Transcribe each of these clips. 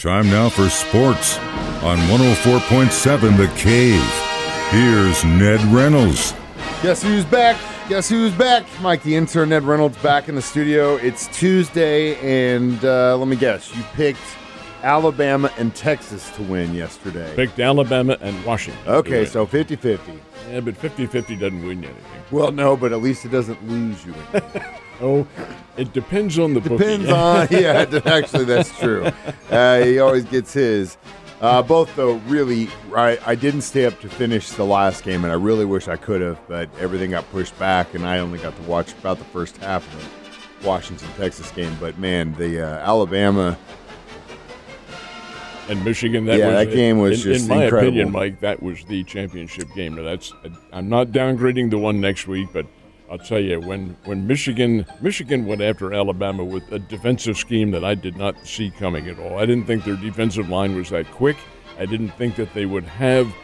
Time now for sports on 104.7 The Cave. Here's Ned Reynolds. Guess who's back? Guess who's back? Mike, the intern, Ned Reynolds, back in the studio. It's Tuesday, and uh, let me guess, you picked Alabama and Texas to win yesterday. Picked Alabama and Washington. Okay, so 50 50. Yeah, but 50 50 doesn't win you anything. Well, no, but at least it doesn't lose you anything. Oh, it depends on the Depends bookie. on, yeah, actually, that's true. Uh, he always gets his. Uh, both, though, really, I, I didn't stay up to finish the last game, and I really wish I could have, but everything got pushed back, and I only got to watch about the first half of the Washington Texas game. But man, the uh, Alabama, and Michigan. That Yeah, was, that game was in, just in my incredible. opinion, Mike. That was the championship game. Now that's I'm not downgrading the one next week, but I'll tell you when when Michigan Michigan went after Alabama with a defensive scheme that I did not see coming at all. I didn't think their defensive line was that quick. I didn't think that they would have.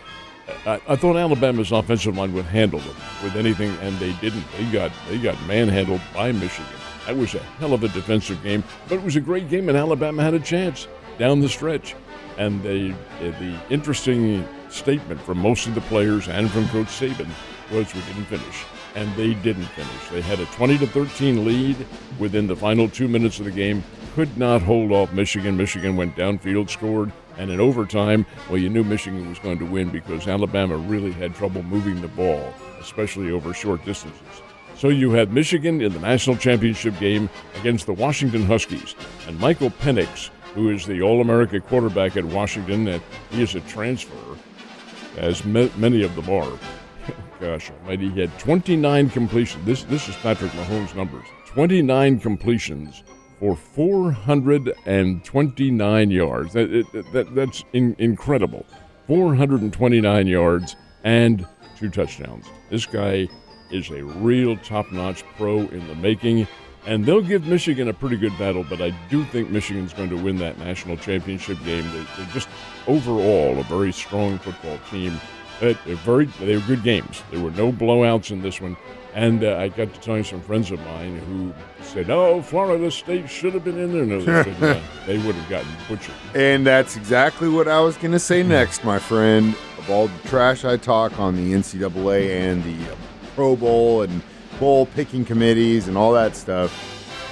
I, I thought Alabama's offensive line would handle them with anything, and they didn't. They got they got manhandled by Michigan. That was a hell of a defensive game, but it was a great game, and Alabama had a chance down the stretch. And they, uh, the interesting statement from most of the players and from Coach Saban was, "We didn't finish." And they didn't finish. They had a 20 to 13 lead within the final two minutes of the game. Could not hold off Michigan. Michigan went downfield, scored, and in overtime, well, you knew Michigan was going to win because Alabama really had trouble moving the ball, especially over short distances. So you had Michigan in the national championship game against the Washington Huskies, and Michael Penix, who is the All-America quarterback at Washington, and he is a transfer, as ma- many of them are. Uh, Gosh almighty, he had 29 completions. This this is Patrick Mahomes' numbers. 29 completions for 429 yards. That, it- that, that's in, incredible. 429 yards and two touchdowns. This guy is a real top-notch pro in the making. And they'll give Michigan a pretty good battle, but I do think Michigan's going to win that national championship game. They- They're just overall a very strong football team. But they're very, they were good games. There were no blowouts in this one. And uh, I got to tell you some friends of mine who said, "Oh, Florida State should have been in there." No, they, said, uh, they would have gotten butchered. and that's exactly what I was going to say next, my friend. Of all the trash I talk on the NCAA and the uh, Pro Bowl and bowl picking committees and all that stuff,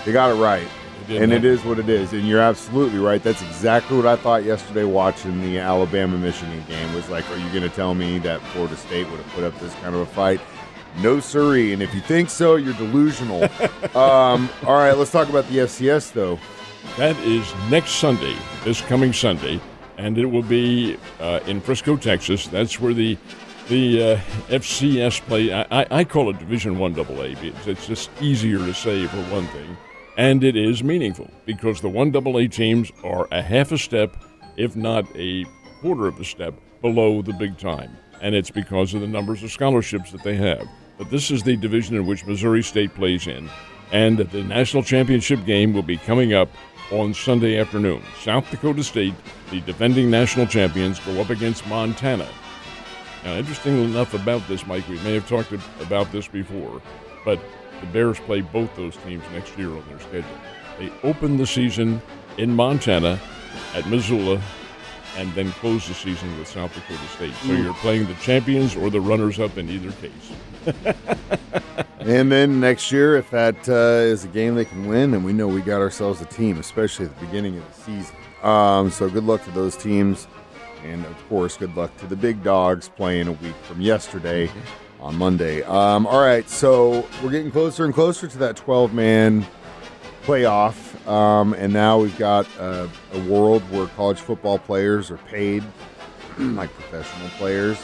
they got it right. And it is what it is. And you're absolutely right. That's exactly what I thought yesterday watching the Alabama Michigan game was like, are you going to tell me that Florida State would have put up this kind of a fight? No, sirree. And if you think so, you're delusional. um, all right, let's talk about the FCS, though. That is next Sunday, this coming Sunday, and it will be uh, in Frisco, Texas. That's where the the uh, FCS play. I, I, I call it Division One AA it's just easier to say for one thing, and it is meaningful because the one AA teams are a half a step, if not a quarter of a step, below the big time, and it's because of the numbers of scholarships that they have. But this is the division in which Missouri State plays in, and the national championship game will be coming up on Sunday afternoon. South Dakota State, the defending national champions, go up against Montana. Now, interestingly enough about this, Mike, we may have talked about this before, but the Bears play both those teams next year on their schedule. They open the season in Montana at Missoula and then close the season with South Dakota State. So you're playing the champions or the runners up in either case. And then next year, if that uh, is a game they can win, then we know we got ourselves a team, especially at the beginning of the season. Um, so good luck to those teams. And of course, good luck to the big dogs playing a week from yesterday on Monday. Um, all right, so we're getting closer and closer to that 12 man playoff. Um, and now we've got uh, a world where college football players are paid like professional players.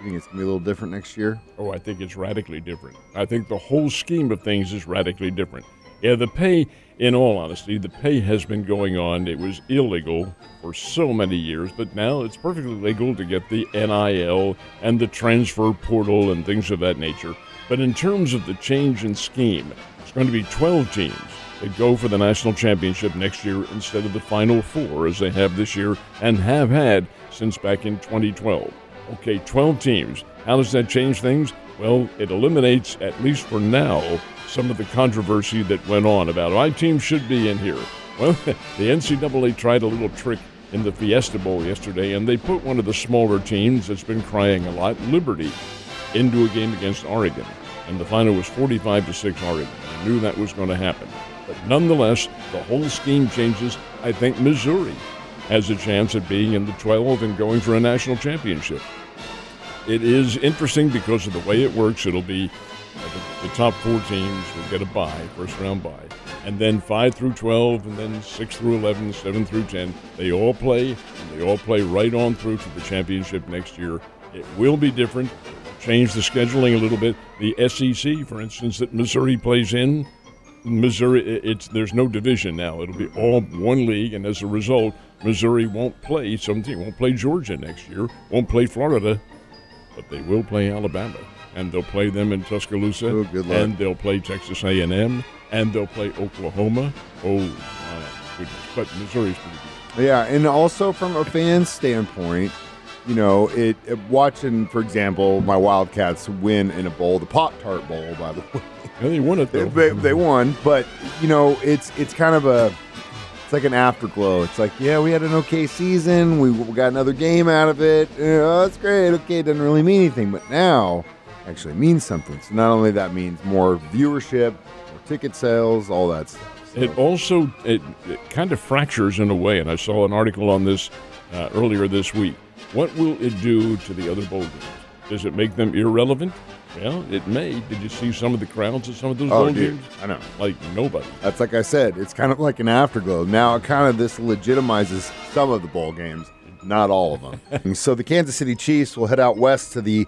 You think it's going to be a little different next year? Oh, I think it's radically different. I think the whole scheme of things is radically different. Yeah, the pay, in all honesty, the pay has been going on. It was illegal for so many years, but now it's perfectly legal to get the NIL and the transfer portal and things of that nature. But in terms of the change in scheme, it's going to be 12 teams that go for the national championship next year instead of the final four as they have this year and have had since back in 2012. Okay, 12 teams. How does that change things? Well, it eliminates, at least for now, some of the controversy that went on about my team should be in here. Well, the NCAA tried a little trick in the Fiesta Bowl yesterday, and they put one of the smaller teams that's been crying a lot, Liberty, into a game against Oregon. And the final was 45 to 6 Oregon. I knew that was going to happen. But nonetheless, the whole scheme changes. I think Missouri has a chance at being in the 12 and going for a national championship. It is interesting because of the way it works. It'll be uh, the, the top four teams will get a bye, first round bye and then 5 through 12, and then 6 through 11, 7 through 10. They all play, and they all play right on through to the championship next year. It will be different. Change the scheduling a little bit. The SEC, for instance, that Missouri plays in, Missouri, it's there's no division now. It'll be all one league, and as a result, Missouri won't play something. Won't play Georgia next year. Won't play Florida, but they will play Alabama, and they'll play them in Tuscaloosa, Oh, good luck. and they'll play Texas A&M, and they'll play Oklahoma. Oh my goodness! But Missouri's pretty good. Yeah, and also from a fan standpoint, you know, it, it- watching, for example, my Wildcats win in a bowl, the Pop Tart Bowl, by the way. Yeah, they won it though. they, they won, but you know, it's it's kind of a it's like an afterglow. It's like, yeah, we had an okay season, we, we got another game out of it. Oh, that's great. Okay, it doesn't really mean anything, but now actually means something. So not only that means more viewership, more ticket sales, all that stuff. So- It also it, it kind of fractures in a way, and I saw an article on this uh, earlier this week. What will it do to the other bowl games? Does it make them irrelevant? Well, it may. Did you see some of the crowds at some of those oh, bowl dude, games? I know. Like nobody. That's like I said, it's kind of like an afterglow. Now, kind of this legitimizes some of the bowl games, not all of them. So the Kansas City Chiefs will head out west to the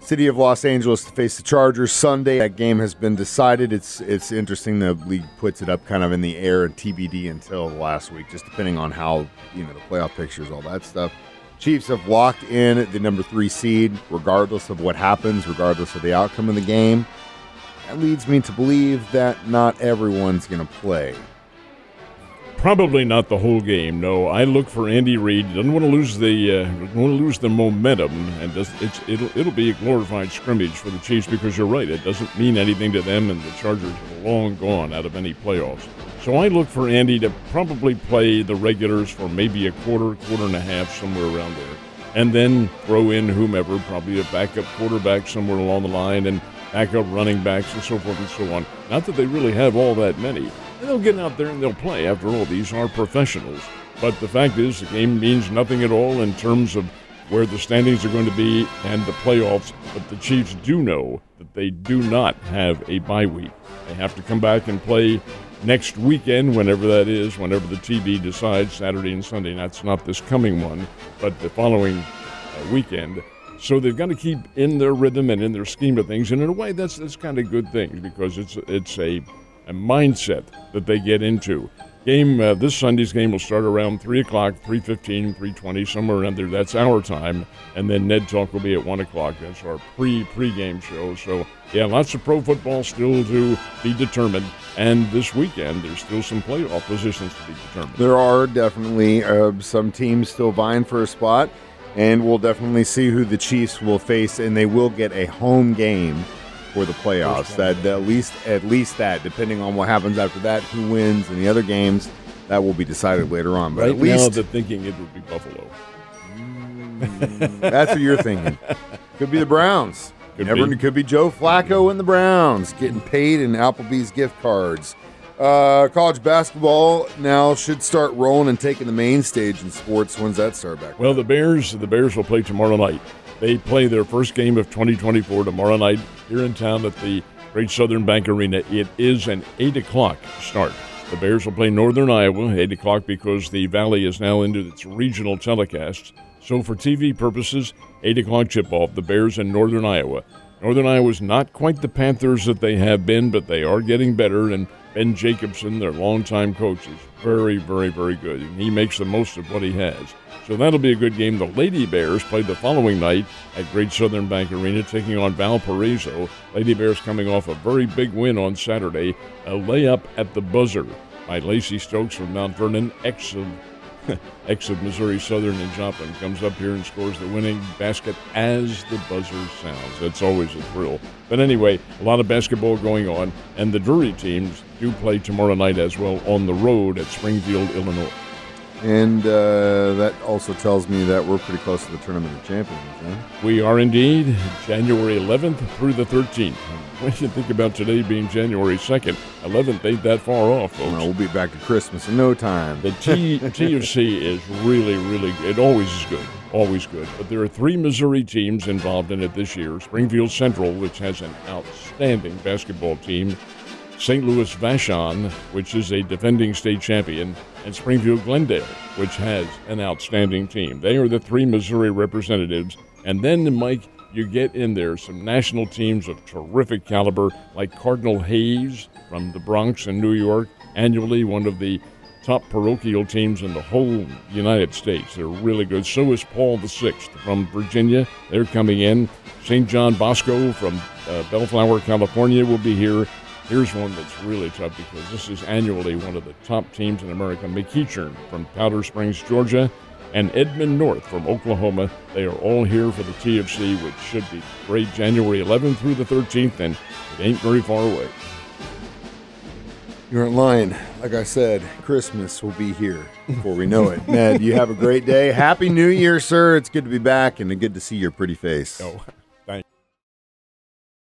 city of Los Angeles to face the Chargers Sunday. That game has been decided. It's it's interesting. The league puts it up kind of in the air and TBD until last week, just depending on how you know the playoff pictures, all that stuff. Chiefs have locked in the number three seed, regardless of what happens, regardless of the outcome of the game. That leads me to believe that not everyone's going to play. Probably not the whole game. No, I look for Andy Reid. Doesn't want to lose the uh, want to lose the momentum, and does, it'll it'll be a glorified scrimmage for the Chiefs because you're right. It doesn't mean anything to them, and the Chargers are long gone out of any playoffs. So I look for Andy to probably play the regulars for maybe a quarter, quarter and a half, somewhere around there, and then throw in whomever, probably a backup quarterback somewhere along the line, and backup running backs and so forth and so on. Not that they really have all that many. They'll get out there and they'll play. After all, these are professionals. But the fact is, the game means nothing at all in terms of where the standings are going to be and the playoffs. But the Chiefs do know that they do not have a bye week. They have to come back and play next weekend, whenever that is, whenever the TV decides, Saturday and Sunday. That's not this coming one, but the following uh, weekend. So they've got to keep in their rhythm and in their scheme of things, and in a way, that's that's kind of good things because it's it's a mindset that they get into. Game uh, this Sunday's game will start around three o'clock, 3.15, 3.20, somewhere around there. That's our time, and then Ned Talk will be at one o'clock. That's our pre pre-game show. So yeah, lots of pro football still to be determined, and this weekend there's still some playoff positions to be determined. There are definitely uh, some teams still vying for a spot, and we'll definitely see who the Chiefs will face, and they will get a home game for the playoffs. First That at least at least that, depending on what happens after that, who wins and the other games, that will be decided later on. But Right at now, least they're thinking it would be Buffalo. that's what you're thinking. Could be the Browns. Could Never be. could be Joe Flacco and the Browns getting paid in Applebee's gift cards. Uh, college basketball now should start rolling and taking the main stage in sports. When's that start back? Well, the Bears, the Bears will play tomorrow night. They play their first game of 2024 tomorrow night here in town at the Great Southern Bank Arena. It is an eight o'clock start. The Bears will play Northern Iowa eight o'clock because the Valley is now into its regional telecasts. So for TV purposes, eight o'clock tip off. The Bears in Northern Iowa. Northern Iowa's not quite the Panthers that they have been, but they are getting better. And Ben Jacobson, their longtime coach, is very, very, very good. And he makes the most of what he has. So that'll be a good game. The Lady Bears played the following night at Great Southern Bank Arena, taking on Valparaiso. Lady Bears coming off a very big win on Saturday, a layup at the buzzer by Lacey Stokes from Mount Vernon, ex of ex of Missouri Southern and Joplin comes up here and scores the winning basket as the buzzer sounds. That's always a thrill. But anyway, a lot of basketball going on, and the Drury teams do play tomorrow night as well on the road at Springfield, Illinois. And uh, that also tells me that we're pretty close to the Tournament of Champions. Huh? We are indeed January 11th through the 13th. When you think about today being January 2nd, 11th ain't that far off, folks. Well, we'll be back to Christmas in no time. The T- TFC is really, really good. It always is good. Always good. But there are three Missouri teams involved in it this year Springfield Central, which has an outstanding basketball team, St. Louis Vashon, which is a defending state champion, and Springfield Glendale, which has an outstanding team. They are the three Missouri representatives. And then, Mike, you get in there some national teams of terrific caliber, like Cardinal Hayes from the Bronx in New York, annually one of the top parochial teams in the whole United States. They're really good. So is Paul VI from Virginia. They're coming in. St. John Bosco from uh, Bellflower, California will be here. Here's one that's really tough because this is annually one of the top teams in America. McEachern from Powder Springs, Georgia and Edmond North from Oklahoma. They are all here for the TFC, which should be great January 11th through the 13th, and it ain't very far away. You aren't lying. Like I said, Christmas will be here before we know it. Ned, you have a great day. Happy New Year, sir. It's good to be back and good to see your pretty face. Oh.